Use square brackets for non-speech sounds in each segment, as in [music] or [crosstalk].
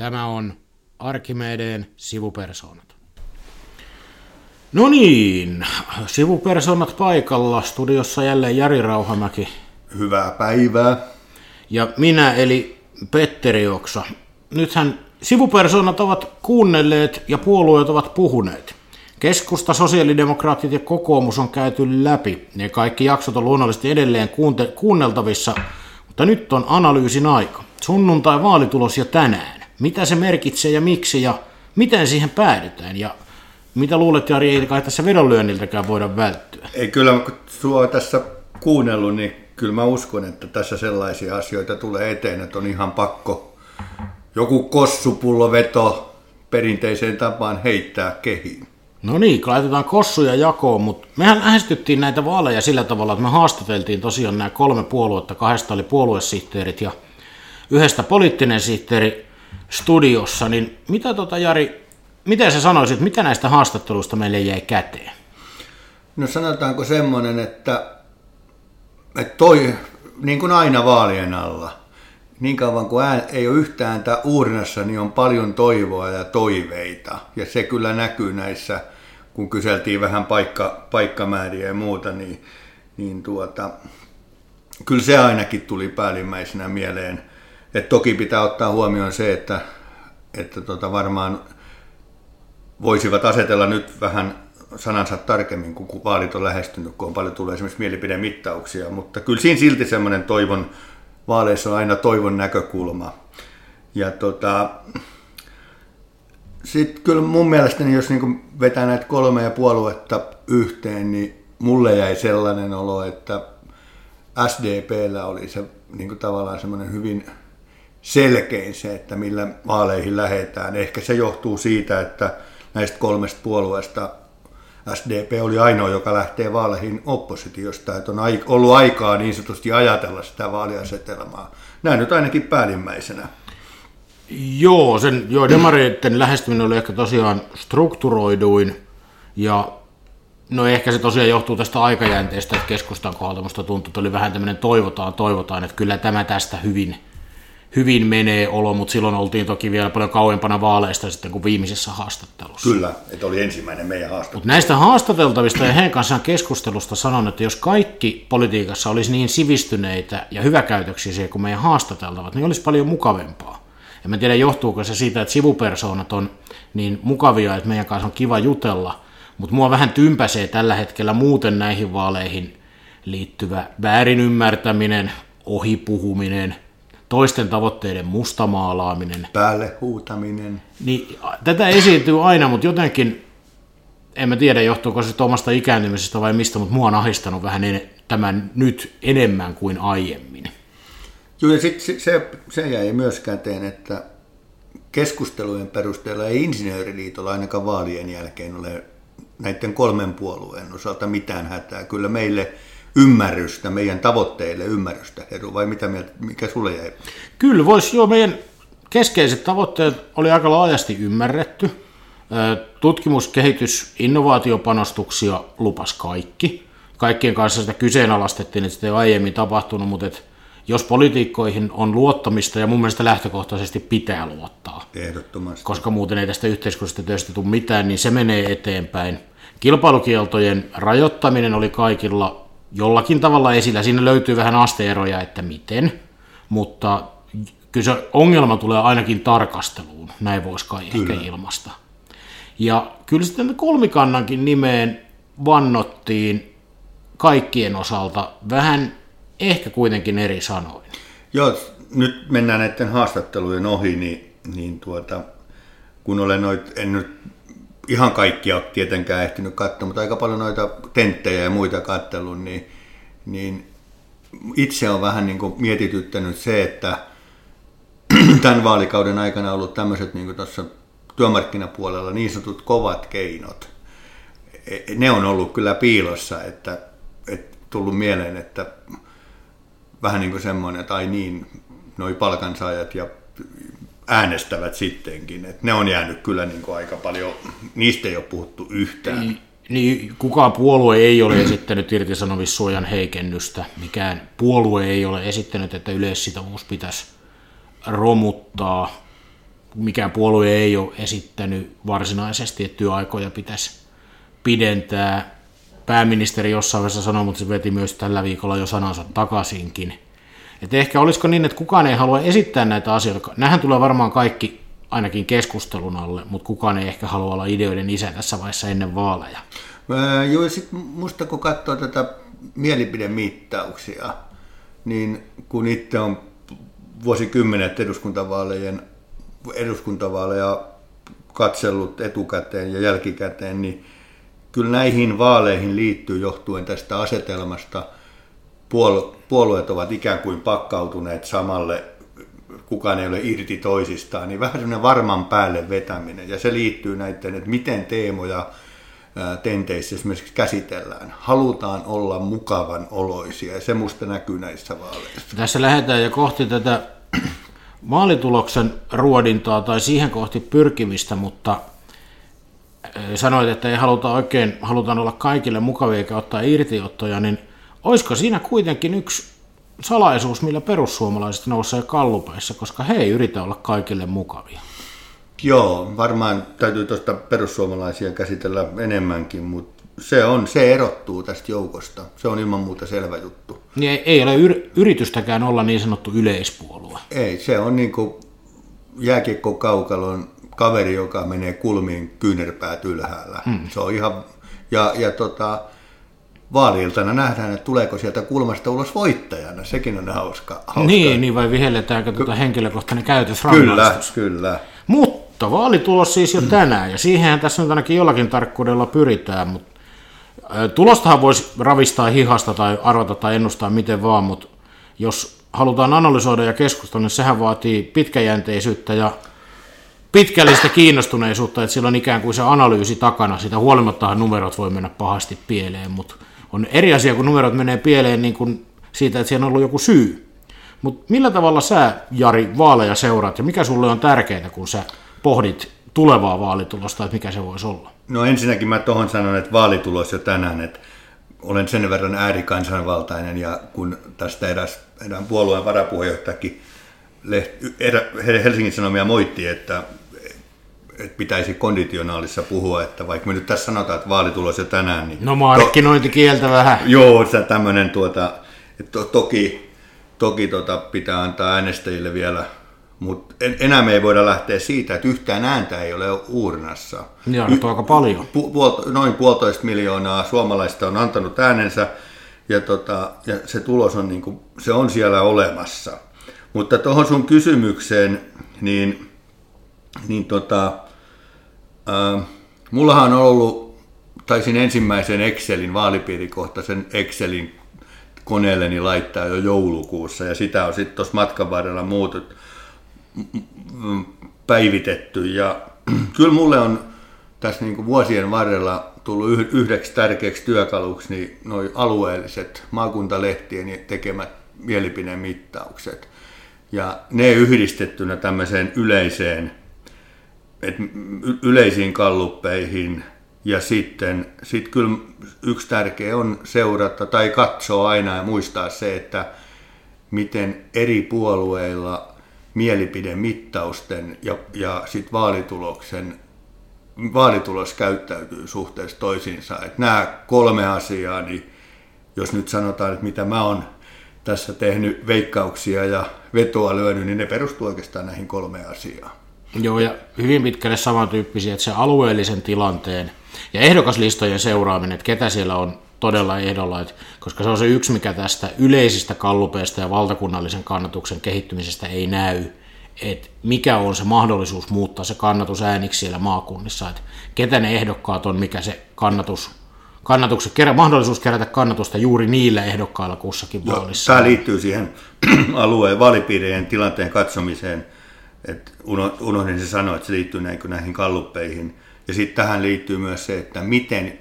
Tämä on Arkimedeen sivupersonat. No niin, sivupersonat paikalla. Studiossa jälleen Jari Rauhamäki. Hyvää päivää. Ja minä eli Petteri Oksa. Nythän sivupersonat ovat kuunnelleet ja puolueet ovat puhuneet. Keskusta, sosiaalidemokraatit ja kokoomus on käyty läpi. Ne kaikki jaksot on luonnollisesti edelleen kuunte- kuunneltavissa, mutta nyt on analyysin aika. Sunnuntai vaalitulos ja tänään. Mitä se merkitsee ja miksi ja miten siihen päädytään ja mitä luulet, Jari, ei kai tässä vedonlyönniltäkään voida välttyä? Ei kyllä, kun sua tässä kuunnellut, niin kyllä mä uskon, että tässä sellaisia asioita tulee eteen, että on ihan pakko joku kossupulloveto perinteiseen tapaan heittää kehiin. No niin, laitetaan kossuja jakoon, mutta mehän lähestyttiin näitä vaaleja sillä tavalla, että me haastateltiin tosiaan nämä kolme puoluetta, kahdesta oli puoluesihteerit ja yhdestä poliittinen sihteeri studiossa, niin mitä tota Jari, miten sä sanoisit, mitä näistä haastatteluista meille jäi käteen? No sanotaanko semmoinen, että, että toi, niin kuin aina vaalien alla, niin kauan kuin ään, ei ole yhtään ääntä uurnassa, niin on paljon toivoa ja toiveita. Ja se kyllä näkyy näissä, kun kyseltiin vähän paikka, paikkamääriä ja muuta, niin, niin tuota, kyllä se ainakin tuli päällimmäisenä mieleen. Et toki pitää ottaa huomioon se, että, että tota varmaan voisivat asetella nyt vähän sanansa tarkemmin, kun vaalit on lähestynyt, kun on paljon tullut esimerkiksi mielipidemittauksia, mutta kyllä siinä silti semmoinen toivon, vaaleissa on aina toivon näkökulma. Ja tota, sitten kyllä mun mielestäni, jos niin vetää näitä kolmea puoluetta yhteen, niin mulle jäi sellainen olo, että SDPllä oli se niin tavallaan semmoinen hyvin selkein se, että millä vaaleihin lähetään. Ehkä se johtuu siitä, että näistä kolmesta puolueesta SDP oli ainoa, joka lähtee vaaleihin oppositiosta, että on ollut aikaa niin sanotusti ajatella sitä vaaliasetelmaa. Näin nyt ainakin päällimmäisenä. Joo, sen, joo demareiden lähestyminen oli ehkä tosiaan strukturoiduin ja no ehkä se tosiaan johtuu tästä aikajänteestä, että keskustan kohdalta musta tuntuu, että oli vähän tämmöinen toivotaan, toivotaan, että kyllä tämä tästä hyvin – hyvin menee olo, mutta silloin oltiin toki vielä paljon kauempana vaaleista sitten kuin viimeisessä haastattelussa. Kyllä, että oli ensimmäinen meidän haastattelu. Mutta näistä haastateltavista ja heidän kanssaan keskustelusta sanon, että jos kaikki politiikassa olisi niin sivistyneitä ja hyväkäytöksisiä kuin meidän haastateltavat, niin olisi paljon mukavempaa. Ja mä tiedän, johtuuko se siitä, että sivupersoonat on niin mukavia, että meidän kanssa on kiva jutella, mutta mua vähän tympäsee tällä hetkellä muuten näihin vaaleihin liittyvä väärin ymmärtäminen, ohipuhuminen – toisten tavoitteiden mustamaalaaminen. Päälle huutaminen. Niin, tätä esiintyy aina, mutta jotenkin, en mä tiedä johtuuko se omasta ikääntymisestä vai mistä, mutta mua on ahistanut vähän en, tämän nyt enemmän kuin aiemmin. Joo, ja sit, sit se, se jäi myös käteen, että keskustelujen perusteella ei Insinööriliitolla ainakaan vaalien jälkeen ole näiden kolmen puolueen osalta mitään hätää. Kyllä meille ymmärrystä, meidän tavoitteille ymmärrystä, Edu, vai mitä mieltä, mikä sulle jäi? Kyllä, voisi jo meidän keskeiset tavoitteet oli aika laajasti ymmärretty. Tutkimus, kehitys, innovaatiopanostuksia lupas kaikki. Kaikkien kanssa sitä kyseenalaistettiin, että sitä ei aiemmin tapahtunut, mutta et jos politiikkoihin on luottamista, ja mun mielestä lähtökohtaisesti pitää luottaa. Ehdottomasti. Koska muuten ei tästä yhteiskunnasta työstä tule mitään, niin se menee eteenpäin. Kilpailukieltojen rajoittaminen oli kaikilla jollakin tavalla esillä. Siinä löytyy vähän asteeroja, että miten, mutta kyllä se ongelma tulee ainakin tarkasteluun, näin voisi kai kyllä. ehkä ilmasta. Ja kyllä sitten kolmikannankin nimeen vannottiin kaikkien osalta vähän ehkä kuitenkin eri sanoin. Joo, nyt mennään näiden haastattelujen ohi, niin, niin tuota, kun olen noit, en nyt ihan kaikkia tietenkään ehtinyt katsoa, mutta aika paljon noita tenttejä ja muita kattelun, niin, niin itse on vähän niin kuin mietityttänyt se, että [clears throat] tämän vaalikauden aikana on ollut tämmöiset niin tuossa työmarkkinapuolella niin sanotut kovat keinot. E, ne on ollut kyllä piilossa, että, että tullut mieleen, että vähän niin kuin semmoinen, että ai niin, noi palkansaajat ja äänestävät sittenkin. Et ne on jäänyt kyllä niin kuin aika paljon, niistä ei ole puhuttu yhtään. Niin, niin kukaan puolue ei ole esittänyt irtisanomissuojan heikennystä. Mikään puolue ei ole esittänyt, että yleissitovuus pitäisi romuttaa. mikään puolue ei ole esittänyt varsinaisesti, että työaikoja pitäisi pidentää. Pääministeri jossain vaiheessa sanoi, mutta se veti myös tällä viikolla jo sanansa takaisinkin. Että ehkä olisiko niin, että kukaan ei halua esittää näitä asioita. Nähän tulee varmaan kaikki ainakin keskustelun alle, mutta kukaan ei ehkä halua olla ideoiden isä tässä vaiheessa ennen vaaleja. Ää, joo, sit musta kun katsoo tätä mielipidemittauksia, niin kun itse on vuosikymmenet eduskuntavaalejen, eduskuntavaaleja katsellut etukäteen ja jälkikäteen, niin kyllä näihin vaaleihin liittyy johtuen tästä asetelmasta, puolueet ovat ikään kuin pakkautuneet samalle, kukaan ei ole irti toisistaan, niin vähän sellainen varman päälle vetäminen. Ja se liittyy näiden, että miten teemoja tenteissä esimerkiksi käsitellään. Halutaan olla mukavan oloisia ja se musta näkyy näissä vaaleissa. Tässä lähdetään jo kohti tätä maalituloksen ruodintaa tai siihen kohti pyrkimistä, mutta sanoit, että ei haluta oikein, halutaan olla kaikille mukavia eikä ottaa irtiottoja, niin olisiko siinä kuitenkin yksi salaisuus, millä perussuomalaiset nousee kallupeissa, koska he ei yritä olla kaikille mukavia? Joo, varmaan täytyy tuosta perussuomalaisia käsitellä enemmänkin, mutta se, on, se erottuu tästä joukosta. Se on ilman muuta selvä juttu. Niin ei, ei ole yr, yritystäkään olla niin sanottu yleispuolue. Ei, se on niin kuin jääkiekko-kaukalon kaveri, joka menee kulmiin kyynärpäät ylhäällä. Hmm. Se on ihan, ja, ja tota, vaaliiltana nähdään, että tuleeko sieltä kulmasta ulos voittajana. Sekin on hauska. hauska. Niin, niin vai vihelletäänkö tuota henkilökohtainen käytös Kyllä, kyllä. Mutta vaalitulos siis jo tänään, ja siihen tässä nyt ainakin jollakin tarkkuudella pyritään, mutta tulostahan voisi ravistaa hihasta tai arvata tai ennustaa miten vaan, mutta jos halutaan analysoida ja keskustella, niin sehän vaatii pitkäjänteisyyttä ja pitkällistä kiinnostuneisuutta, että sillä on ikään kuin se analyysi takana. Sitä huolimattahan numerot voi mennä pahasti pieleen, mutta on eri asia, kun numerot menee pieleen niin kuin siitä, että siinä on ollut joku syy. Mutta millä tavalla sä, Jari, vaaleja seuraat ja mikä sulle on tärkeää, kun sä pohdit tulevaa vaalitulosta, että mikä se voisi olla? No ensinnäkin mä tuohon sanon, että vaalitulos jo tänään, että olen sen verran äärikansanvaltainen ja kun tästä eräs, erään puolueen varapuheenjohtajakin Helsingin Sanomia moitti, että, että pitäisi konditionaalissa puhua, että vaikka me nyt tässä sanotaan, että vaalitulos jo tänään, niin... No markkinointikieltä to, vähän. Joo, se tämmöinen tuota, että to, toki, toki tota, pitää antaa äänestäjille vielä mutta enää me ei voida lähteä siitä, että yhtään ääntä ei ole uurnassa. Joo, y- aika paljon. Pu- puol- noin puolitoista miljoonaa suomalaista on antanut äänensä, ja, tota, ja se tulos on, niin kuin, se on siellä olemassa. Mutta tuohon sun kysymykseen, niin, niin tota, äh, mullahan on ollut, taisin ensimmäisen Excelin, vaalipiirikohtaisen Excelin koneelleni laittaa jo joulukuussa, ja sitä on sitten tuossa matkan varrella muutettu päivitetty. Ja [clears throat] kyllä mulle on tässä niin vuosien varrella tullut yhdeksi tärkeäksi työkaluksi niin noi alueelliset maakuntalehtien tekemät mielipidemittaukset. Ja ne yhdistettynä tämmöiseen yleiseen, et yleisiin kalluppeihin ja sitten sit kyllä yksi tärkeä on seurata tai katsoa aina ja muistaa se, että miten eri puolueilla mielipidemittausten ja, ja sit vaalituloksen vaalitulos käyttäytyy suhteessa toisiinsa. Et nämä kolme asiaa, niin jos nyt sanotaan, että mitä mä oon tässä tehnyt veikkauksia ja vetoa lyönyt, niin ne perustuu oikeastaan näihin kolmeen asiaan. Joo, ja hyvin pitkälle samantyyppisiä, että se alueellisen tilanteen ja ehdokaslistojen seuraaminen, että ketä siellä on todella ehdolla, että, koska se on se yksi, mikä tästä yleisistä kallupeista ja valtakunnallisen kannatuksen kehittymisestä ei näy, että mikä on se mahdollisuus muuttaa se kannatus ääniksi siellä maakunnissa, että ketä ne ehdokkaat on, mikä se kannatus, kannatuksen, mahdollisuus kerätä kannatusta juuri niillä ehdokkailla kussakin vaalissa. Tämä liittyy siihen [clears throat] alueen vaalipiirien tilanteen katsomiseen, että unohdin se sanoa, että se liittyy näihin kalluppeihin. Ja sitten tähän liittyy myös se, että miten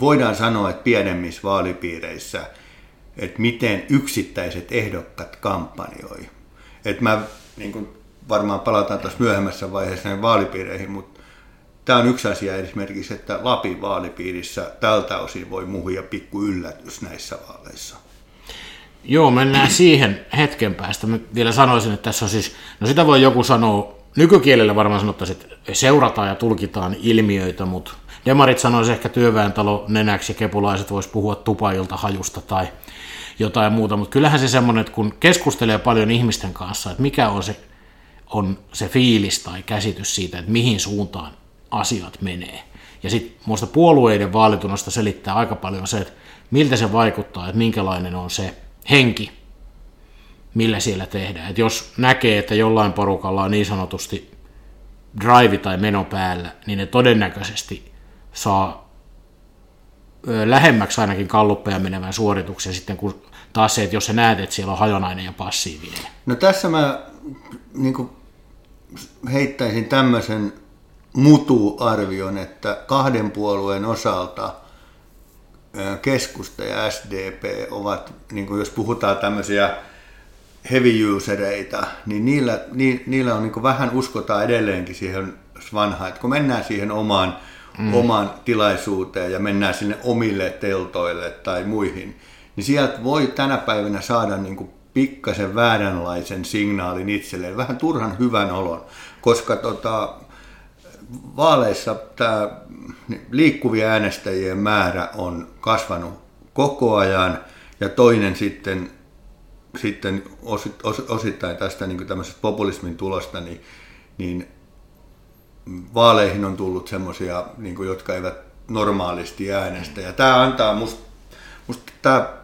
voidaan sanoa, että pienemmissä vaalipiireissä, että miten yksittäiset ehdokkat kampanjoi. Että mä, niin kuin varmaan palataan taas myöhemmässä vaiheessa näihin vaalipiireihin, mutta tämä on yksi asia esimerkiksi, että Lapin vaalipiirissä tältä osin voi muhia pikku yllätys näissä vaaleissa. Joo, mennään siihen hetken päästä. Mä vielä sanoisin, että tässä on siis, no sitä voi joku sanoa nykykielellä varmaan sanottaisiin, että seurataan ja tulkitaan ilmiöitä, mutta demarit sanoisi ehkä työväentalo nenäksi ja kepulaiset vois puhua tupailta hajusta tai jotain muuta, mutta kyllähän se semmoinen, että kun keskustelee paljon ihmisten kanssa, että mikä on se, on se fiilis tai käsitys siitä, että mihin suuntaan asiat menee. Ja sitten minusta puolueiden vaalitunnosta selittää aika paljon se, että miltä se vaikuttaa, että minkälainen on se henki, millä siellä tehdään. Et jos näkee, että jollain porukalla on niin sanotusti drive tai meno päällä, niin ne todennäköisesti saa lähemmäksi ainakin kalluppeja menevän suorituksen sitten, kun taas se, että jos sä näet, että siellä on hajonainen ja passiivinen. No tässä mä niin heittäisin tämmöisen mutuarvion, että kahden puolueen osalta keskusta ja SDP ovat, niin kuin jos puhutaan tämmöisiä heavy usereita, niin niillä, ni, niillä on niin vähän uskotaan edelleenkin siihen vanhaan, että kun mennään siihen omaan, mm. omaan tilaisuuteen ja mennään sinne omille teltoille tai muihin, niin sieltä voi tänä päivänä saada niin pikkasen vääränlaisen signaalin itselleen, vähän turhan hyvän olon, koska tota, vaaleissa tämä liikkuvien äänestäjien määrä on kasvanut koko ajan ja toinen sitten, sitten osittain tästä niin tämmöisestä populismin tulosta, niin, niin vaaleihin on tullut semmoisia, niin jotka eivät normaalisti äänestä. Ja tämä antaa musta, musta tämä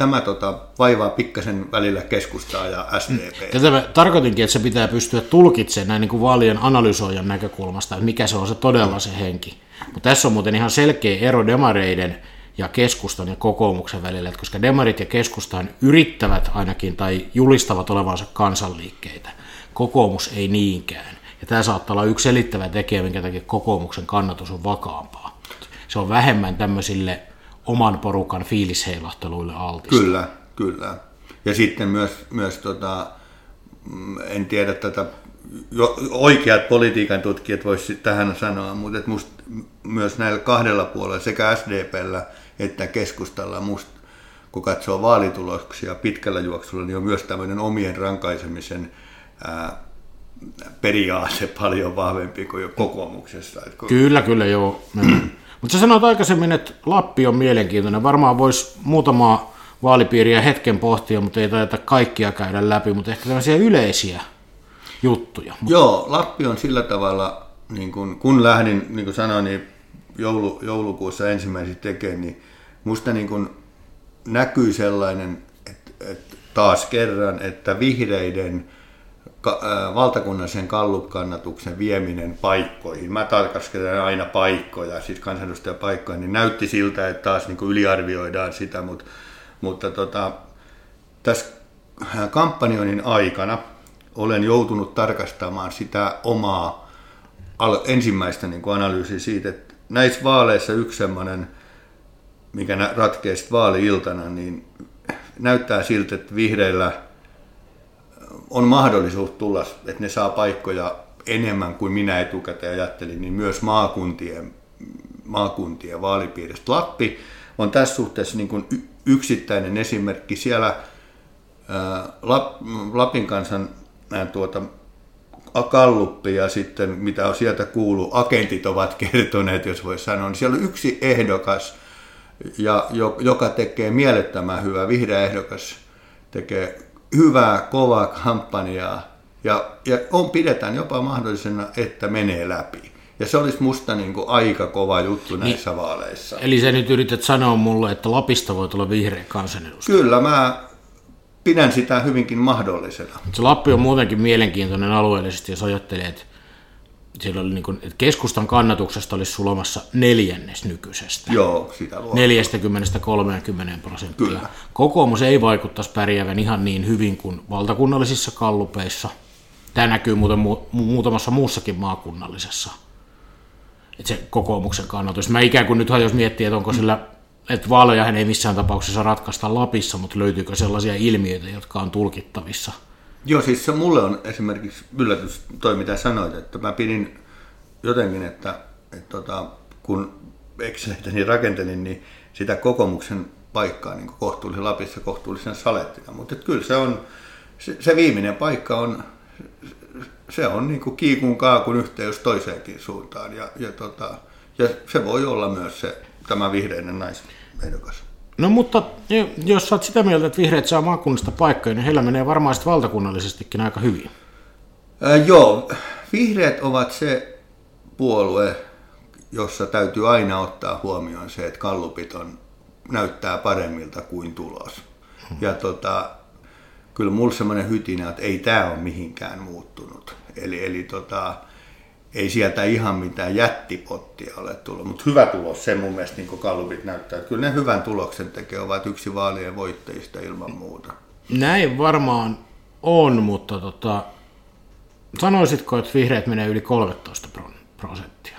tämä tota, vaivaa pikkasen välillä keskustaa ja SDP. Tätä mä tarkoitinkin, että se pitää pystyä tulkitsemaan näin niin kuin vaalien analysoijan näkökulmasta, että mikä se on se todella se henki. Mutta tässä on muuten ihan selkeä ero demareiden ja keskustan ja kokoomuksen välillä, että koska demarit ja keskustan yrittävät ainakin tai julistavat olevansa kansanliikkeitä, kokoomus ei niinkään. Ja tämä saattaa olla yksi selittävä tekijä, minkä takia kokoomuksen kannatus on vakaampaa. Se on vähemmän tämmöisille oman porukan fiilisheilahteluille altis. Kyllä, kyllä. Ja sitten myös, myös tota, mm, en tiedä tätä, oikeat politiikan tutkijat voisivat tähän sanoa, mutta et must, myös näillä kahdella puolella, sekä SDPllä että keskustalla, must, kun katsoo vaalituloksia pitkällä juoksulla, niin on myös tämmöinen omien rankaisemisen ää, periaate paljon vahvempi kuin kokoomuksessa. Kyllä, kyllä, joo. [clears throat] Mutta sä sanoit aikaisemmin, että Lappi on mielenkiintoinen. Varmaan voisi muutamaa vaalipiiriä hetken pohtia, mutta ei taida kaikkia käydä läpi, mutta ehkä tämmöisiä yleisiä juttuja. Joo, Lappi on sillä tavalla, niin kun, kun lähdin, niin kuin sanoin, niin joulu, joulukuussa ensimmäiset tekemään, niin musta niin kun näkyy sellainen, että, että taas kerran, että vihreiden – valtakunnallisen kallupkannatuksen vieminen paikkoihin, mä tarkastelen aina paikkoja, siis kansanedustajapaikkoja, niin näytti siltä, että taas niin kuin yliarvioidaan sitä, mutta, mutta tota, tässä kampanjoinnin aikana olen joutunut tarkastamaan sitä omaa ensimmäistä niin kuin analyysiä siitä, että näissä vaaleissa yksi semmoinen, mikä ratkeaa vaali-iltana, niin näyttää siltä, että vihreillä – on mahdollisuus tulla, että ne saa paikkoja enemmän kuin minä etukäteen ajattelin, niin myös maakuntien, maakuntien vaalipiiristä. Lappi on tässä suhteessa niin kuin yksittäinen esimerkki. Siellä ää, Lapin kansan ää, tuota, kalluppi ja sitten mitä on sieltä kuuluu, agentit ovat [laughs] kertoneet, jos voi sanoa, niin siellä on yksi ehdokas, ja, joka tekee mielettömän hyvää, vihreä ehdokas tekee hyvää, kovaa kampanjaa ja, ja on, pidetään jopa mahdollisena, että menee läpi. Ja se olisi musta niin kuin aika kova juttu niin, näissä vaaleissa. Eli sä nyt yrität sanoa mulle, että Lapista voi tulla vihreä kansanedustaja. Kyllä, mä pidän sitä hyvinkin mahdollisena. Se Lappi on muutenkin mielenkiintoinen alueellisesti, jos ajattelee, että siellä oli niin kuin, että keskustan kannatuksesta olisi sulomassa neljännes nykyisestä. Joo, sitä 40-30 prosenttia. Kyllä. Kokoomus ei vaikuttaisi pärjäävän ihan niin hyvin kuin valtakunnallisissa kallupeissa. Tämä näkyy muuten mu- muutamassa muussakin maakunnallisessa. Että se kokoomuksen kannatus. Mä ikään kuin nyt jos miettiä, että onko sillä, että vaaleja ei missään tapauksessa ratkaista Lapissa, mutta löytyykö sellaisia ilmiöitä, jotka on tulkittavissa – Joo, siis se mulle on esimerkiksi yllätys toi, mitä sanoit, että mä pidin jotenkin, että, että tota, kun Excelitäni rakentelin, niin sitä kokoomuksen paikkaa niin kohtuullisen Lapissa kohtuullisen salettina. Mutta kyllä se on, se, se viimeinen paikka on, se on niin kuin kiikun kaakun yhteys toiseenkin suuntaan. Ja, ja, tota, ja se voi olla myös se, tämä vihreinen naisehdokas. No mutta jos sä oot sitä mieltä, että vihreät saa maakunnista paikkoja, niin heillä menee varmaan sitten valtakunnallisestikin aika hyvin. Ää, joo, vihreät ovat se puolue, jossa täytyy aina ottaa huomioon se, että kallupit on, näyttää paremmilta kuin tulos. Hmm. Ja tota, kyllä mulla semmoinen hytinä, että ei tämä ole mihinkään muuttunut. Eli, eli tota, ei sieltä ihan mitään jättipottia ole tullut, mutta hyvä tulos, se mun mielestä niin kallupit näyttää. Että kyllä ne hyvän tuloksen tekee, ovat yksi vaalien voittajista ilman muuta. Näin varmaan on, mutta tota, sanoisitko, että vihreät menee yli 13 prosenttia?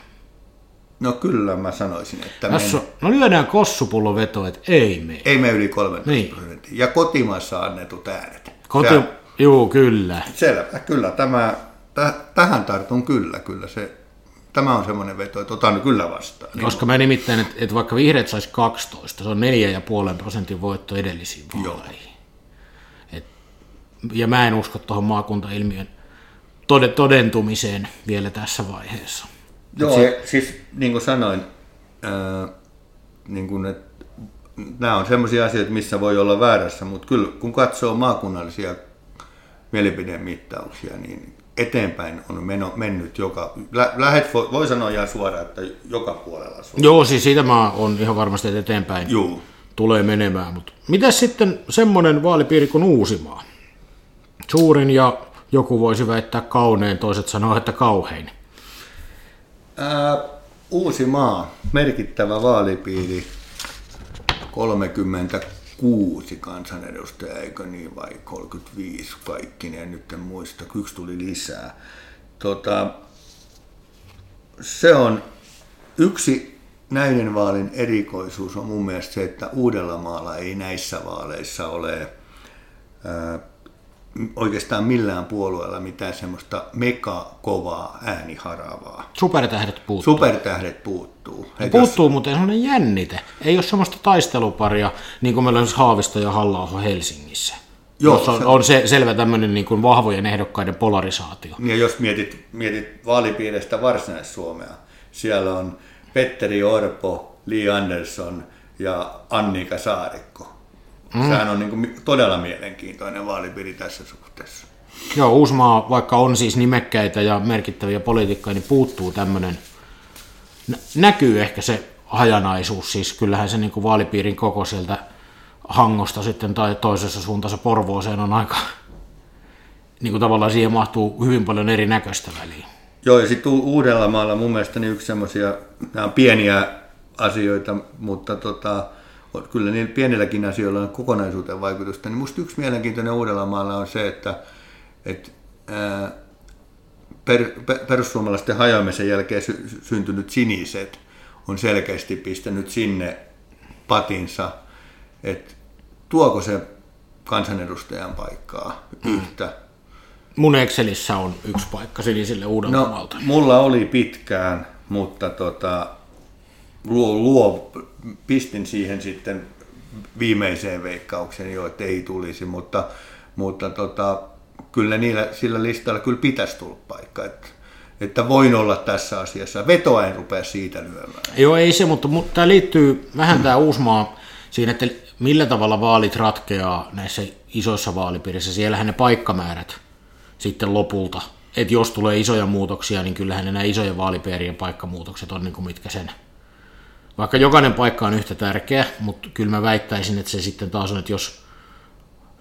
No kyllä mä sanoisin, että Tässä men... No lyödään kossupullon veto, että ei me. Ei me yli 13 niin. prosenttia. Ja kotimaassa annetut äänet. Koti... Se... Juu, kyllä. Selvä, kyllä. Tämä, täh, tähän tartun kyllä, kyllä se, tämä on semmoinen veto, että otan kyllä vastaan. Niin Koska mä nimittäin, että, että vaikka vihreät saisi 12, se on 4,5 prosentin voitto edellisiin vaaleihin. Et, ja mä en usko tuohon maakuntailmiön todentumiseen vielä tässä vaiheessa. Joo, se, siis niin kuin sanoin, ää, niin kuin, että nämä on sellaisia asioita, missä voi olla väärässä, mutta kyllä kun katsoo maakunnallisia mielipidemittauksia, niin eteenpäin on meno, mennyt joka, lä, lähet, voi, voi sanoa ihan suoraan, että joka puolella. Suomessa. Joo, siis siitä mä on ihan varmasti, että eteenpäin Joo. tulee menemään. Mutta mitä sitten semmoinen vaalipiiri kuin Uusimaa? Suurin ja joku voisi väittää kaunein, toiset sanoo, että kauhein. Ää, Uusimaa, merkittävä vaalipiiri, 36 kansanedustajaa, eikö niin, vai 35 kaikki, en nyt en muista, yksi tuli lisää. Tota, se on yksi näiden vaalin erikoisuus on mun mielestä se, että Uudellamaalla ei näissä vaaleissa ole ää, oikeastaan millään puolueella mitään semmoista mega kovaa ääniharavaa. Supertähdet puuttuu. Supertähdet puuttuu. Et puuttuu, jos... mutta ei sellainen jännite. Ei ole semmoista taisteluparia, niin kuin meillä on Haavisto ja halla Helsingissä. Joo, on, se on se, selvä tämmöinen niin kuin vahvojen ehdokkaiden polarisaatio. Ja jos mietit, mietit vaalipiiristä Varsinais-Suomea, siellä on Petteri Orpo, Li Andersson ja Annika Saarikko Mm. Sehän on niin kuin todella mielenkiintoinen vaalipiiri tässä suhteessa. Joo, Uusmaa, vaikka on siis nimekkäitä ja merkittäviä poliitikkoja, niin puuttuu tämmöinen, näkyy ehkä se hajanaisuus, siis kyllähän se niin kuin vaalipiirin koko sieltä Hangosta sitten tai toisessa suuntaessa Porvooseen on aika, niin kuin tavallaan siihen mahtuu hyvin paljon erinäköistä väliä. Joo, ja sitten Uudellamaalla mun mielestä niin yksi semmoisia, nämä on pieniä asioita, mutta tota, kyllä niin pienilläkin asioilla on kokonaisuuteen vaikutusta. Niin musta yksi mielenkiintoinen Uudellamaalla on se, että, että ää, per, per, perussuomalaisten hajoamisen jälkeen sy, syntynyt siniset on selkeästi pistänyt sinne patinsa, että tuoko se kansanedustajan paikkaa mm. yhtä. Mun Excelissä on yksi paikka sinisille Uudellamaalta. No, mulla oli pitkään, mutta tota, luo, luo, pistin siihen sitten viimeiseen veikkaukseen jo, että ei tulisi, mutta, mutta tota, kyllä niillä, sillä listalla kyllä pitäisi tulla paikka. Että, että voin olla tässä asiassa. Vetoa en rupea siitä lyömään. Joo, ei se, mutta, mutta tämä liittyy vähän tämä Uusmaa siinä, että millä tavalla vaalit ratkeaa näissä isoissa vaalipiirissä. Siellähän ne paikkamäärät sitten lopulta, että jos tulee isoja muutoksia, niin kyllähän nämä isojen vaalipiirien paikkamuutokset on niin kuin mitkä sen vaikka jokainen paikka on yhtä tärkeä, mutta kyllä mä väittäisin, että se sitten taas on, että jos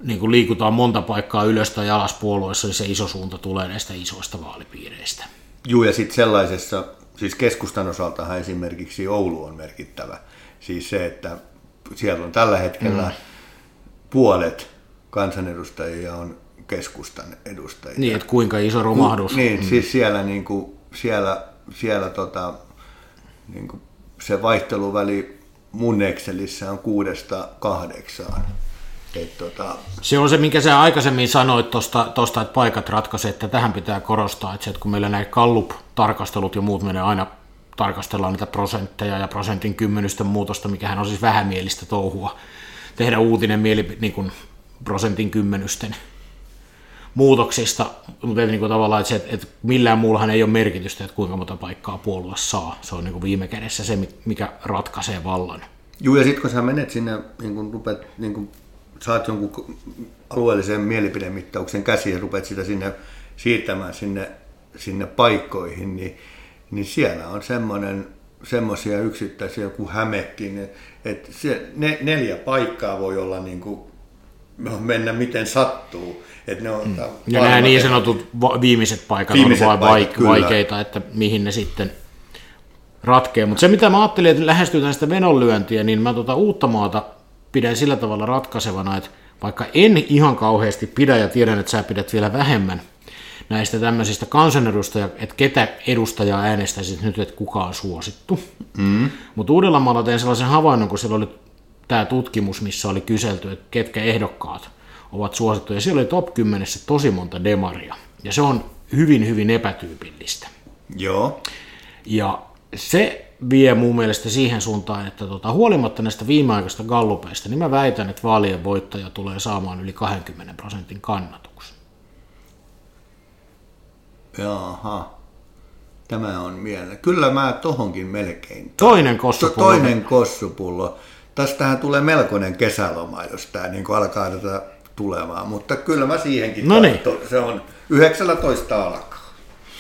niin kuin liikutaan monta paikkaa ylös tai alas puolueessa, niin se iso suunta tulee näistä isoista vaalipiireistä. Joo, ja sitten sellaisessa, siis keskustan osaltahan esimerkiksi Oulu on merkittävä. Siis se, että siellä on tällä hetkellä mm. puolet kansanedustajia on keskustan edustajia. Niin, että kuinka iso romahdus. Ku, niin, mm. siis siellä, niin kuin, siellä, siellä tota, niin kuin se vaihteluväli mun Excelissä on kuudesta kahdeksaan. Et tota... Se on se, minkä sä aikaisemmin sanoit tuosta, että paikat ratkaisee, että tähän pitää korostaa, että, se, että kun meillä näitä Gallup-tarkastelut ja muut menee aina tarkastellaan niitä prosentteja ja prosentin kymmenysten muutosta, mikähän on siis vähämielistä touhua, tehdä uutinen mieli niin kuin prosentin kymmenysten. Muutoksista, mutta niin kuin tavallaan, että, se, että millään muullahan ei ole merkitystä, että kuinka monta paikkaa puolue saa. Se on niin kuin viime kädessä se, mikä ratkaisee vallan. Joo, ja sitten kun sä menet sinne, niin kun rupet, niin kun saat jonkun alueellisen mielipidemittauksen käsiin ja rupeat sitä sinne siirtämään sinne, sinne paikkoihin, niin, niin siellä on semmoinen semmoisia yksittäisiä kuin Hämekin, että se, ne, neljä paikkaa voi olla niin kuin, mennä miten sattuu. Että ne on mm. Ja nämä niin sanotut viimeiset paikat viimeiset on paikat, vaik- vaikeita, että mihin ne sitten ratkee. Mutta se mitä mä ajattelin, että lähestytään sitä venonlyöntiä, niin mä tuota Uuttamaata pidän sillä tavalla ratkaisevana, että vaikka en ihan kauheasti pidä ja tiedän, että sä pidät vielä vähemmän näistä tämmöisistä kansanedustajia, että ketä edustajaa äänestäisit nyt, että kuka on suosittu. Mm. Mutta Uudellamaalla tein sellaisen havainnon, kun siellä oli tämä tutkimus, missä oli kyselty, että ketkä ehdokkaat ovat suosittuja. Siellä oli top 10 tosi monta demaria. Ja se on hyvin, hyvin epätyypillistä. Joo. Ja se vie mun mielestä siihen suuntaan, että tota, huolimatta näistä viimeaikaisista gallupeista, niin mä väitän, että vaalien voittaja tulee saamaan yli 20 prosentin kannatuksen. Jaha. Tämä on mieleen. Kyllä mä tohonkin melkein. Toinen kossupullo. Toinen kossupullo. Tästähän tulee melkoinen kesäloma, jos tämä niin alkaa tätä tulemaan, mutta kyllä mä siihenkin no niin. Se on 19 alkaa.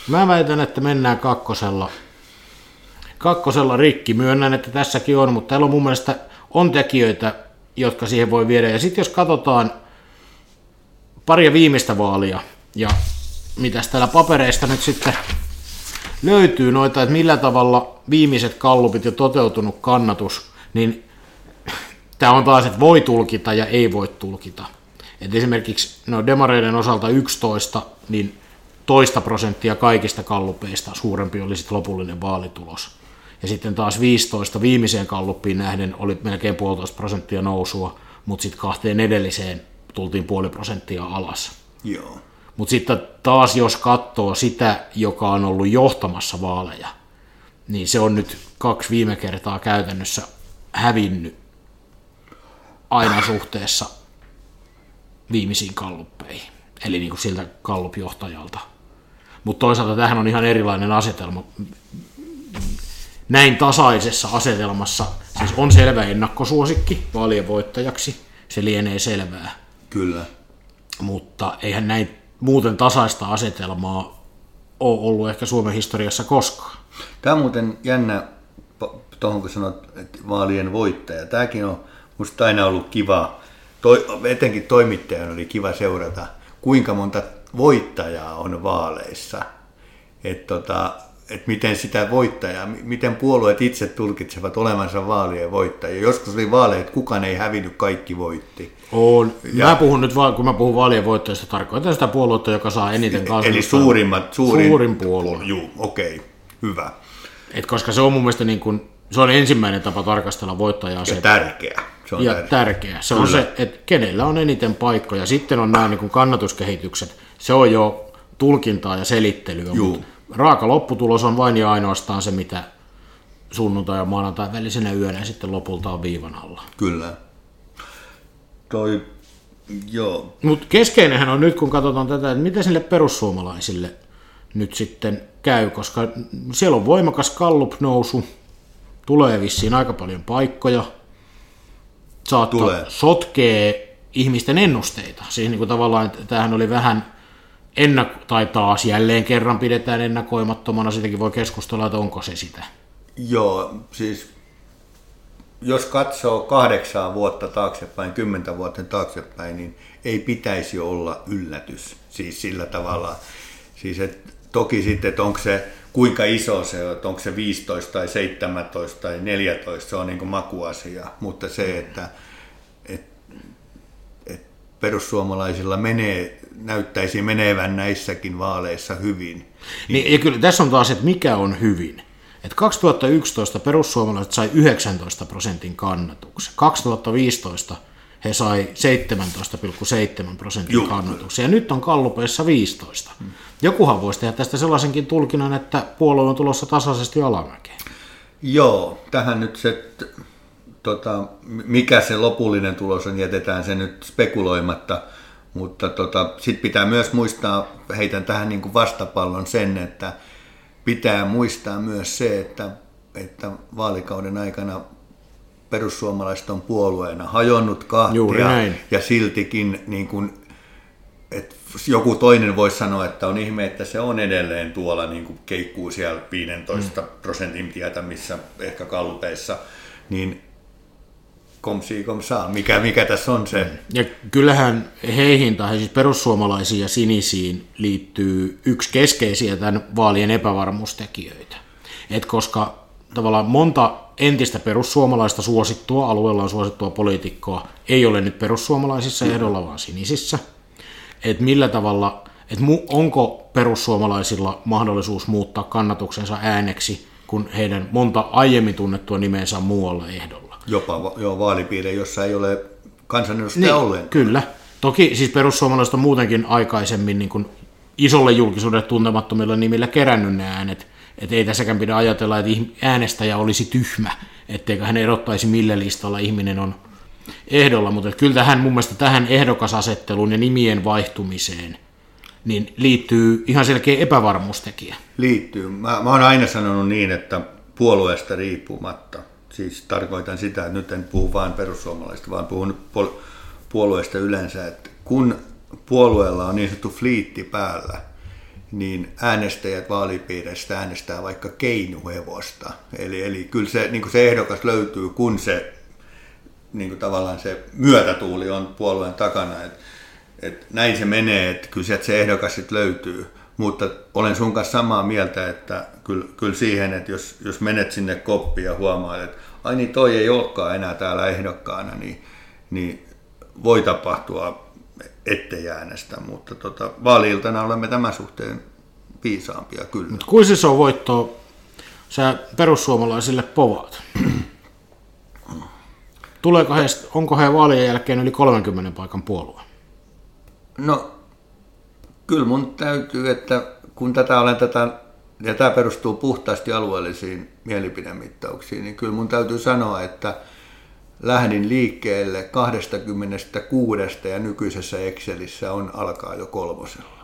Mä väitän, että mennään kakkosella kakkosella rikki. Myönnän, että tässäkin on, mutta täällä on mun mielestä on tekijöitä, jotka siihen voi viedä. Ja sitten jos katsotaan paria viimeistä vaalia ja mitä täällä papereista nyt sitten löytyy noita, että millä tavalla viimeiset kallupit ja toteutunut kannatus, niin tämä on taas, että voi tulkita ja ei voi tulkita. Et esimerkiksi no demareiden osalta 11, niin toista prosenttia kaikista kallupeista suurempi oli sitten lopullinen vaalitulos. Ja sitten taas 15 viimeiseen kalluppiin nähden oli melkein puolitoista prosenttia nousua, mutta sitten kahteen edelliseen tultiin puoli prosenttia alas. Joo. Mutta sitten taas jos katsoo sitä, joka on ollut johtamassa vaaleja, niin se on nyt kaksi viime kertaa käytännössä hävinnyt aina suhteessa viimeisiin kalluppeihin, eli niin kuin siltä kallupjohtajalta. Mutta toisaalta tähän on ihan erilainen asetelma näin tasaisessa asetelmassa, siis on selvä ennakkosuosikki vaalien voittajaksi, se lienee selvää. Kyllä. Mutta eihän näin muuten tasaista asetelmaa ole ollut ehkä Suomen historiassa koskaan. Tämä on muuten jännä, tuohon kun sanot, että vaalien voittaja. Tämäkin on musta aina ollut kiva, toi, etenkin toimittajan oli kiva seurata, kuinka monta voittajaa on vaaleissa. Että tota, että miten sitä voittajaa, miten puolueet itse tulkitsevat olemansa vaalien voittajia. Joskus oli vaaleja, että kukaan ei hävinnyt, kaikki voitti. On. Ja, mä puhun nyt, kun mä puhun vaalien voittajista, tarkoitan sitä puoluetta, joka saa eniten kansanedusta. Eli suurimmat, suurin, suurin puolue. Joo, okei, okay, hyvä. Et koska se on mun mielestä niin kuin, se on ensimmäinen tapa tarkastella voittajaa. Ja se, tärkeä. Se on ja tärkeä. tärkeä. Se Kyllä. on se, että kenellä on eniten paikkoja. Sitten on nämä niin kuin kannatuskehitykset. Se on jo tulkintaa ja selittelyä. Juu. Mutta raaka lopputulos on vain ja ainoastaan se, mitä sunnuntai ja maanantai välisenä yönä sitten lopulta on viivan alla. Kyllä. Toi, joo. Mutta keskeinenhän on nyt, kun katsotaan tätä, että miten sille perussuomalaisille nyt sitten käy, koska siellä on voimakas kallup-nousu, tulee vissiin aika paljon paikkoja, saattaa tulee. sotkee ihmisten ennusteita. Siis niin kuin tavallaan, että tämähän oli vähän ennak- tai taas jälleen kerran pidetään ennakoimattomana, sitäkin voi keskustella, että onko se sitä. Joo, siis jos katsoo kahdeksaa vuotta taaksepäin, kymmentä vuotta taaksepäin, niin ei pitäisi olla yllätys. Siis sillä tavalla, siis et, toki sitten, että onko se, kuinka iso se on, että onko se 15 tai 17 tai 14, se on niin kuin makuasia, mutta se, että et, et perussuomalaisilla menee näyttäisi menevän näissäkin vaaleissa hyvin. Niin, ja kyllä tässä on taas, että mikä on hyvin. Et 2011 perussuomalaiset sai 19 prosentin kannatuksen. 2015 he sai 17,7 prosentin Juh. kannatuksen. Ja nyt on kallupeissa 15. Hmm. Jokuhan voisi tehdä tästä sellaisenkin tulkinnan, että puolue on tulossa tasaisesti alamäkeen. Joo, tähän nyt se, tota, mikä se lopullinen tulos on, jätetään se nyt spekuloimatta – Mutta tota, sitten pitää myös muistaa, heitän tähän niin kuin vastapallon sen, että pitää muistaa myös se, että, että vaalikauden aikana perussuomalaiset on puolueena hajonnut kahtia ja siltikin niin kuin, että joku toinen voisi sanoa, että on ihme, että se on edelleen tuolla niin kuin keikkuu siellä 15 mm. prosentin tietämissä ehkä kallupeissa, niin komsi komsaa, mikä, mikä tässä on se. Ja kyllähän heihin tai siis perussuomalaisiin ja sinisiin liittyy yksi keskeisiä tämän vaalien epävarmuustekijöitä. Et koska tavallaan monta entistä perussuomalaista suosittua, alueella on suosittua poliitikkoa, ei ole nyt perussuomalaisissa ehdolla, vaan sinisissä. Et millä tavalla, et onko perussuomalaisilla mahdollisuus muuttaa kannatuksensa ääneksi, kun heidän monta aiemmin tunnettua nimensä on muualla ehdolla? Jopa jo vaalipiirejä, jossa ei ole kansanedustajia niin, ollenkaan. Kyllä. Toki siis perussuomalaiset on muutenkin aikaisemmin niin kuin isolle julkisuudelle tuntemattomilla nimillä kerännyt ne äänet, että ei tässäkään pidä ajatella, että äänestäjä olisi tyhmä, etteikö hän erottaisi millä listalla ihminen on ehdolla, mutta kyllä tähän mun mielestä tähän ehdokasasetteluun ja nimien vaihtumiseen niin liittyy ihan selkeä epävarmuustekijä. Liittyy. Mä, mä oon aina sanonut niin, että puolueesta riippumatta, siis tarkoitan sitä, että nyt en puhu vain perussuomalaista, vaan puhun puolueesta yleensä, että kun puolueella on niin sanottu fliitti päällä, niin äänestäjät vaalipiireistä äänestää vaikka keinuhevosta. Eli, eli kyllä se, niin se ehdokas löytyy, kun se niin kuin tavallaan se myötätuuli on puolueen takana. Et, et näin se menee, että kyllä se ehdokas sitten löytyy. Mutta olen sun kanssa samaa mieltä, että kyllä, kyllä siihen, että jos, jos menet sinne koppiin ja huomaat, että ai niin toi ei olekaan enää täällä ehdokkaana, niin, niin voi tapahtua ettei äänestä, mutta tota, vaaliiltana olemme tämän suhteen viisaampia kyllä. Mutta kuin se on voitto sä perussuomalaisille povaat? Tuleeko he, onko he vaalien jälkeen yli 30 paikan puolue? No, kyllä mun täytyy, että kun tätä olen tätä, ja tämä perustuu puhtaasti alueellisiin mielipidemittauksiin, niin kyllä mun täytyy sanoa, että lähdin liikkeelle 26 ja nykyisessä Excelissä on alkaa jo kolmosella.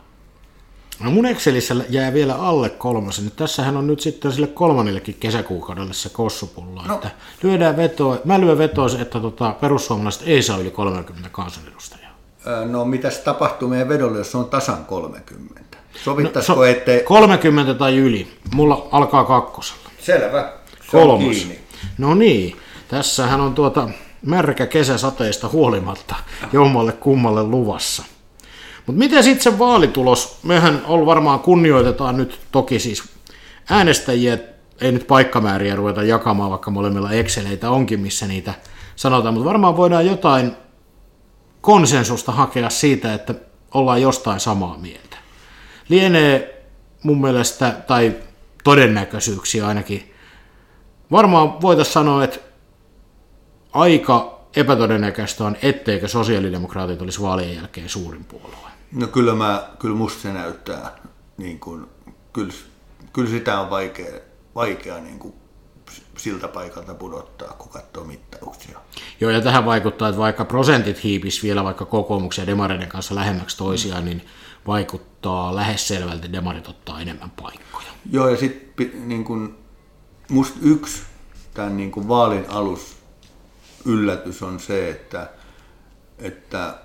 No mun Excelissä jää vielä alle kolmosen. Nyt tässähän on nyt sitten sille kolmannellekin kesäkuukaudelle se kossupulla. No. Että lyödään vetoa, mä lyön vetoa, että tota, perussuomalaiset ei saa yli 30 kansanedustajaa. No mitäs tapahtuu meidän vedolle, jos on tasan 30? Sovittaisiko, no, so, ettei... 30 tai yli. Mulla alkaa kakkosella. Selvä. Se kiinni. No niin. Tässähän on tuota märkä kesäsateista huolimatta [laughs] jommalle kummalle luvassa. Mutta miten sitten se vaalitulos? Mehän on varmaan kunnioitetaan nyt toki siis äänestäjiä, ei nyt paikkamääriä ruveta jakamaan, vaikka molemmilla Exceleitä onkin, missä niitä sanotaan, mutta varmaan voidaan jotain konsensusta hakea siitä, että ollaan jostain samaa mieltä. Lienee mun mielestä, tai todennäköisyyksiä ainakin, varmaan voitaisiin sanoa, että aika epätodennäköistä on, etteikö sosiaalidemokraatit olisi vaalien jälkeen suurin puolue. No kyllä, mä, kyllä musta se näyttää, niin kuin, kyllä, kyllä sitä on vaikea, vaikea niin kuin siltä paikalta pudottaa, kun katsoo mittauksia. Joo, ja tähän vaikuttaa, että vaikka prosentit hiipis vielä vaikka kokoomuksen ja demareiden kanssa lähemmäksi toisiaan, mm. niin vaikuttaa lähes selvältä, että demarit ottaa enemmän paikkoja. Joo, ja sitten niin kuin, musta yksi tämän niin kuin vaalin alus yllätys on se, että, että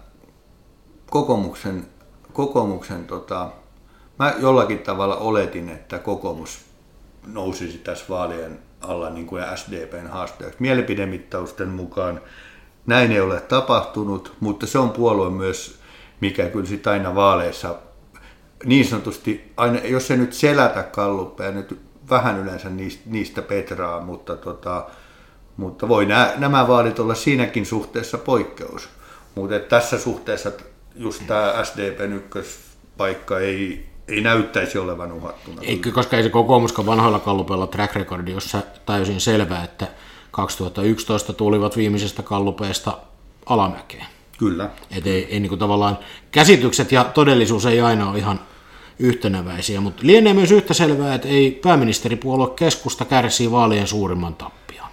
kokoomuksen, kokoomuksen tota, mä jollakin tavalla oletin, että kokoomus nousisi tässä vaalien alla niin kuin SDPn haasteeksi. Mielipidemittausten mukaan näin ei ole tapahtunut, mutta se on puolue myös, mikä kyllä sitten aina vaaleissa niin sanotusti, aina, jos se nyt selätä kalluppeja, nyt vähän yleensä niistä, petraa, mutta, tota, mutta voi nämä, nämä vaalit olla siinäkin suhteessa poikkeus. Mutta tässä suhteessa just tämä SDPn ykköspaikka ei, ei näyttäisi olevan uhattuna. Eikö, koska ei se kokoomuskaan vanhoilla kallupeilla track recordi, jossa täysin selvää, että 2011 tulivat viimeisestä kallupeesta alamäkeen. Kyllä. Et ei, ei niin kuin tavallaan käsitykset ja todellisuus ei aina ole ihan yhtenäväisiä, mutta lienee myös yhtä selvää, että ei pääministeripuolue keskusta kärsii vaalien suurimman tappion.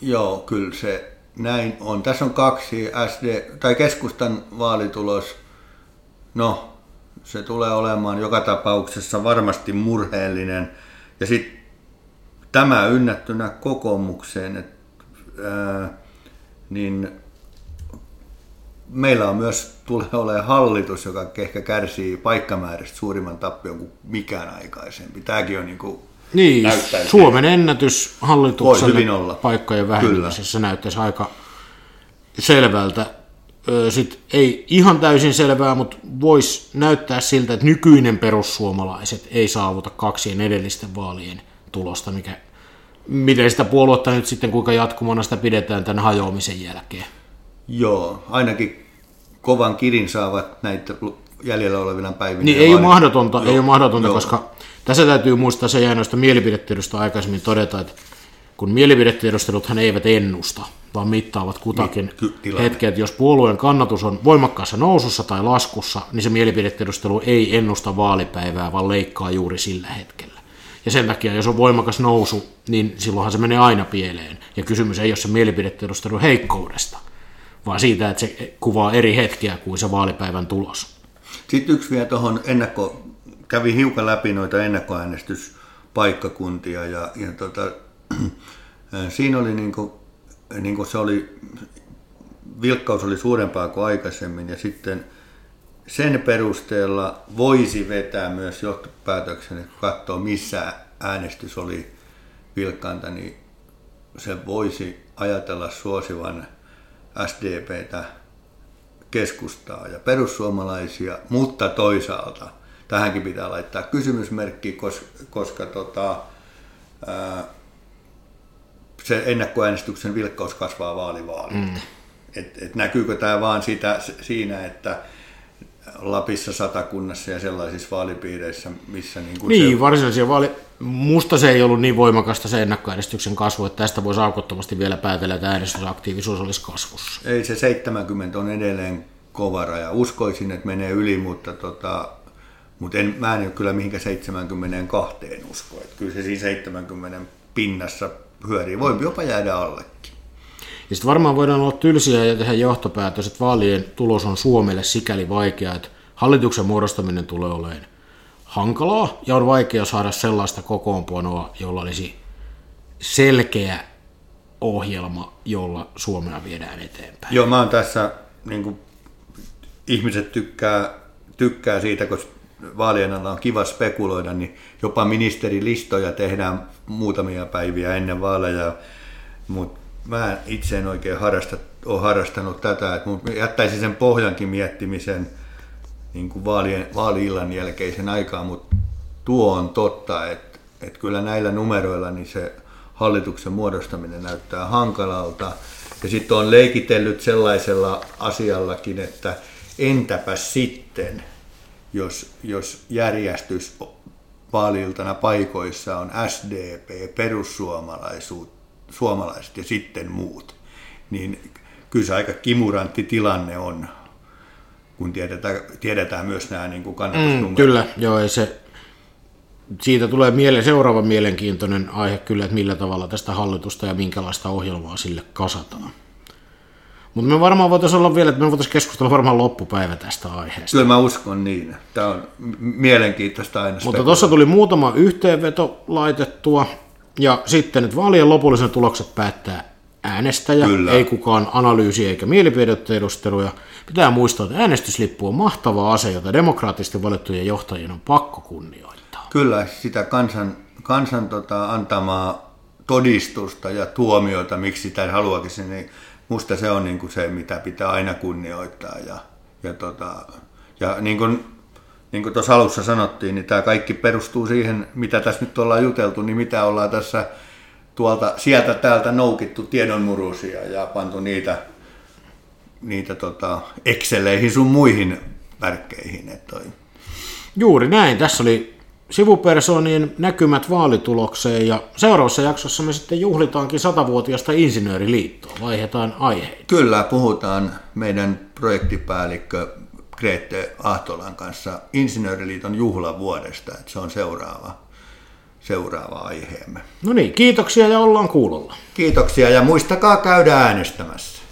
Joo, kyllä se näin on. Tässä on kaksi SD, tai keskustan vaalitulos No, se tulee olemaan joka tapauksessa varmasti murheellinen. Ja sitten tämä ynnättynä kokoomukseen, että, ää, niin meillä on myös tulee olemaan hallitus, joka ehkä kärsii paikkamääristä suurimman tappion kuin mikään aikaisempi. Tämäkin on niin kuin Niin, Suomen ennätys olla. paikkojen vähentämisessä näyttäisi aika selvältä. Sitten ei ihan täysin selvää, mutta voisi näyttää siltä, että nykyinen perussuomalaiset ei saavuta kaksien edellisten vaalien tulosta, mikä, miten sitä puoluetta nyt sitten, kuinka jatkumana sitä pidetään tämän hajoamisen jälkeen. Joo, ainakin kovan kirin saavat näitä jäljellä olevina päivinä. Niin ei ole mahdotonta, ei Joo, ole mahdotonta joo. koska tässä täytyy muistaa se jäi noista mielipidetiedosta aikaisemmin todeta, että kun mielipidetiedosteluthan eivät ennusta, vaan mittaavat kutakin Niin, ky- tilanne. hetkeä, että jos puolueen kannatus on voimakkaassa nousussa tai laskussa, niin se mielipidetiedostelu ei ennusta vaalipäivää, vaan leikkaa juuri sillä hetkellä. Ja sen takia, jos on voimakas nousu, niin silloinhan se menee aina pieleen. Ja kysymys ei ole se mielipidetiedostelun heikkoudesta, vaan siitä, että se kuvaa eri hetkiä kuin se vaalipäivän tulos. Sitten yksi vielä tuohon ennakko, kävi hiukan läpi noita ennakkoäänestyspaikkakuntia ja, ja tota, [clears throat] siinä oli niinku, niinku se oli, vilkkaus oli suurempaa kuin aikaisemmin ja sitten sen perusteella voisi vetää myös johtopäätöksen, että kun katsoo missä äänestys oli vilkkaanta, niin se voisi ajatella suosivan SDPtä keskustaa ja perussuomalaisia, mutta toisaalta tähänkin pitää laittaa kysymysmerkki, koska, koska tota, ää, se ennakkoäänestyksen vilkkaus kasvaa vaalivaali. Mm. Et, et näkyykö tämä vaan sitä, siinä, että Lapissa, Satakunnassa ja sellaisissa vaalipiireissä, missä niin kuin Niin, se, varsinaisia vaali... Musta se ei ollut niin voimakasta se ennakkoäänestyksen kasvu, että tästä voisi aukottomasti vielä päätellä, että äänestysaktiivisuus olisi kasvussa. ei se 70 on edelleen kova raja. Uskoisin, että menee yli, mutta, tota, mutta en, mä en kyllä mihinkä 72 usko. Että kyllä se siinä 70 pinnassa hyörii. Voi jopa jäädä allekin. Ja sitten varmaan voidaan olla tylsiä ja tehdä johtopäätös, että vaalien tulos on Suomelle sikäli vaikea, että hallituksen muodostaminen tulee olemaan hankalaa ja on vaikea saada sellaista kokoonpanoa, jolla olisi selkeä ohjelma, jolla Suomea viedään eteenpäin. Joo, mä oon tässä, niin kuin, ihmiset tykkää, tykkää siitä, koska vaalien alla on kiva spekuloida, niin jopa ministerilistoja tehdään muutamia päiviä ennen vaaleja, mutta mä itse en oikein harrasta, ole harrastanut tätä, että mun jättäisin sen pohjankin miettimisen niin kuin vaalien, vaali-illan jälkeisen aikaan, mutta tuo on totta, että, että kyllä näillä numeroilla niin se hallituksen muodostaminen näyttää hankalalta. Ja sitten on leikitellyt sellaisella asiallakin, että entäpä sitten, jos, jos järjestys vaaliiltana paikoissa on SDP, perussuomalaiset ja sitten muut, niin kyllä se aika kimurantti tilanne on, kun tiedetään, tiedetään myös nämä niin kuin. Mm, kyllä, joo, ei se, siitä tulee mieleen, seuraava mielenkiintoinen aihe kyllä, että millä tavalla tästä hallitusta ja minkälaista ohjelmaa sille kasataan. Mutta me varmaan voitaisiin olla vielä, että me voitaisiin keskustella varmaan loppupäivä tästä aiheesta. Kyllä mä uskon niin. Tämä on mielenkiintoista aina. Mutta tuossa tuli muutama yhteenveto laitettua, ja sitten, että vaalien lopullisen tulokset päättää äänestäjä, Kyllä. ei kukaan analyysi eikä mielipidetiedustelu, ja pitää muistaa, että äänestyslippu on mahtava ase, jota demokraattisesti valittujen johtajien on pakko kunnioittaa. Kyllä sitä kansan, kansan tota, antamaa todistusta ja tuomiota, miksi sitä haluakin, se, niin musta se on niin kuin se, mitä pitää aina kunnioittaa. Ja, ja, tota, ja niin kuin, niin kuin tuossa alussa sanottiin, niin tämä kaikki perustuu siihen, mitä tässä nyt ollaan juteltu, niin mitä ollaan tässä tuolta sieltä täältä noukittu tiedonmurusia ja pantu niitä, niitä tota, Exceleihin sun muihin värkkeihin. Toi. Juuri näin. Tässä oli sivupersonien näkymät vaalitulokseen ja seuraavassa jaksossa me sitten juhlitaankin satavuotiaasta insinööriliittoa. Vaihdetaan aiheita. Kyllä, puhutaan meidän projektipäällikkö Grete Ahtolan kanssa Insinööriliiton juhlavuodesta, että se on seuraava, seuraava aiheemme. No niin, kiitoksia ja ollaan kuulolla. Kiitoksia ja muistakaa käydä äänestämässä.